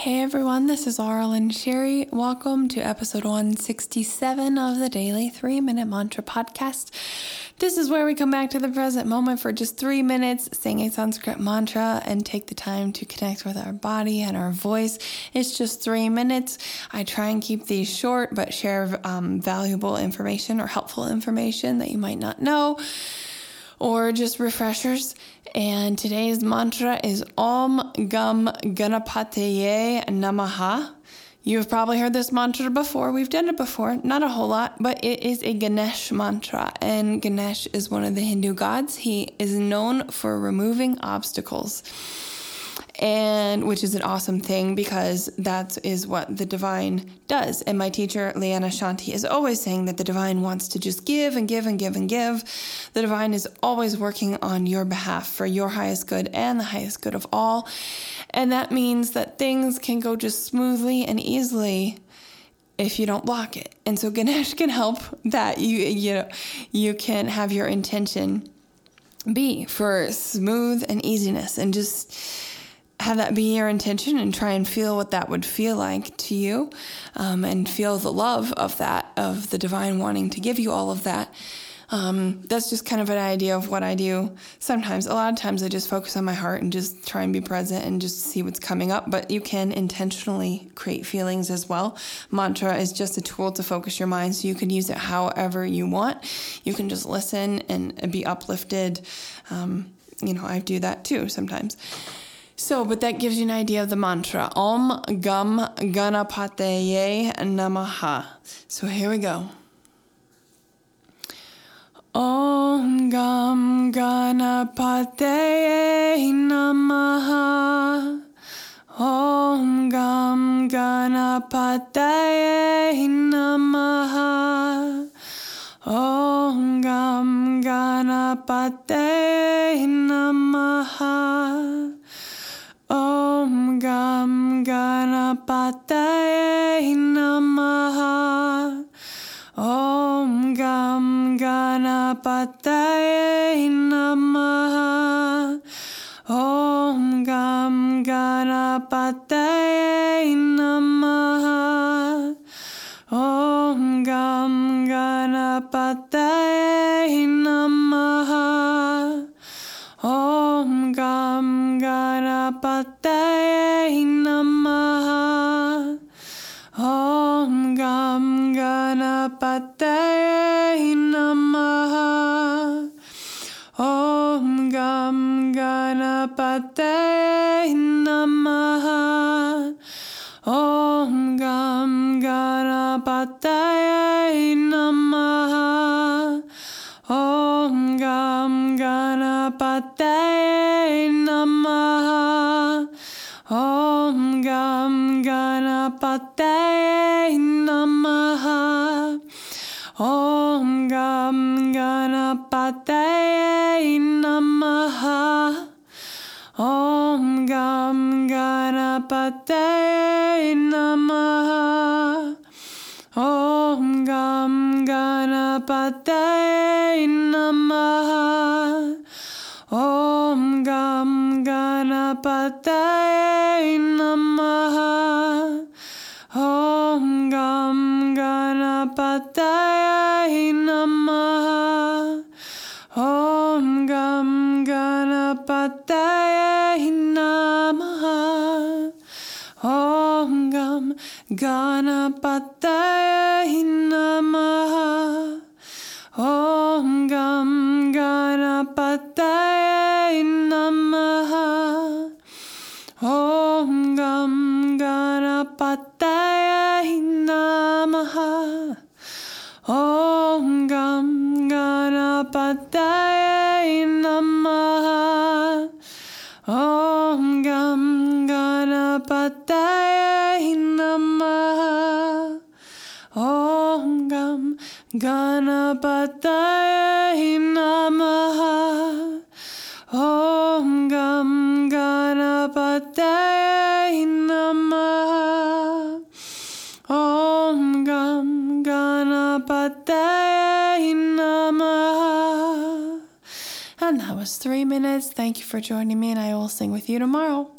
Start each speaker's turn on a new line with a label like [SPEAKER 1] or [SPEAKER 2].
[SPEAKER 1] Hey everyone, this is Aaralyn Shiri. Welcome to episode 167 of the Daily 3 Minute Mantra Podcast. This is where we come back to the present moment for just three minutes, sing a Sanskrit mantra, and take the time to connect with our body and our voice. It's just three minutes. I try and keep these short, but share um, valuable information or helpful information that you might not know or just refreshers. And today's mantra is Om Gam Ganapataye Namaha. You've probably heard this mantra before. We've done it before, not a whole lot, but it is a Ganesh mantra. And Ganesh is one of the Hindu gods. He is known for removing obstacles and which is an awesome thing because that is what the divine does. And my teacher, Leanna Shanti, is always saying that the divine wants to just give and give and give and give. The divine is always working on your behalf for your highest good and the highest good of all. And that means that things can go just smoothly and easily if you don't block it. And so Ganesh can help that you you know, you can have your intention be for smooth and easiness and just have that be your intention and try and feel what that would feel like to you um, and feel the love of that, of the divine wanting to give you all of that. Um, that's just kind of an idea of what I do sometimes. A lot of times I just focus on my heart and just try and be present and just see what's coming up. But you can intentionally create feelings as well. Mantra is just a tool to focus your mind, so you can use it however you want. You can just listen and be uplifted. Um, you know, I do that too sometimes. So, but that gives you an idea of the mantra Om Gam Ganapataye Namaha. So here we go. Om Gam Ganapataye Namaha. Om Gam Ganapataye Namaha. Om Gam Ganapataye Namaha. Om Gam Ganapataye Namaha. Om Gam Ganapataye Namaha. Om Gam Ganapataye Namaha. Om Gam Ganapataye Namaha. Om Gam Ganapataye Ganapataye Namaha. Om Gam Ganapataye Namaha. Om Gam Ganapataye Namaha. Om Gam Ganapataye Namaha. Gadapate Namaha. Om Gam Ganapate Namaha. Om Gam Ganapate Namaha. Om Gam Ganapate Namaha. Om Gam Ganapate Namaha. Gam Ganapataye Namaha. Om Gam Ganapataye Namaha. Om Gam Ganapataye Namaha. Om Gam Ganapataye Ganapataye Namaha. Om Gam Ganapataye Namaha. Om Gam Ganapataye Namaha. And that was three minutes. Thank you for joining me, and I will sing with you tomorrow.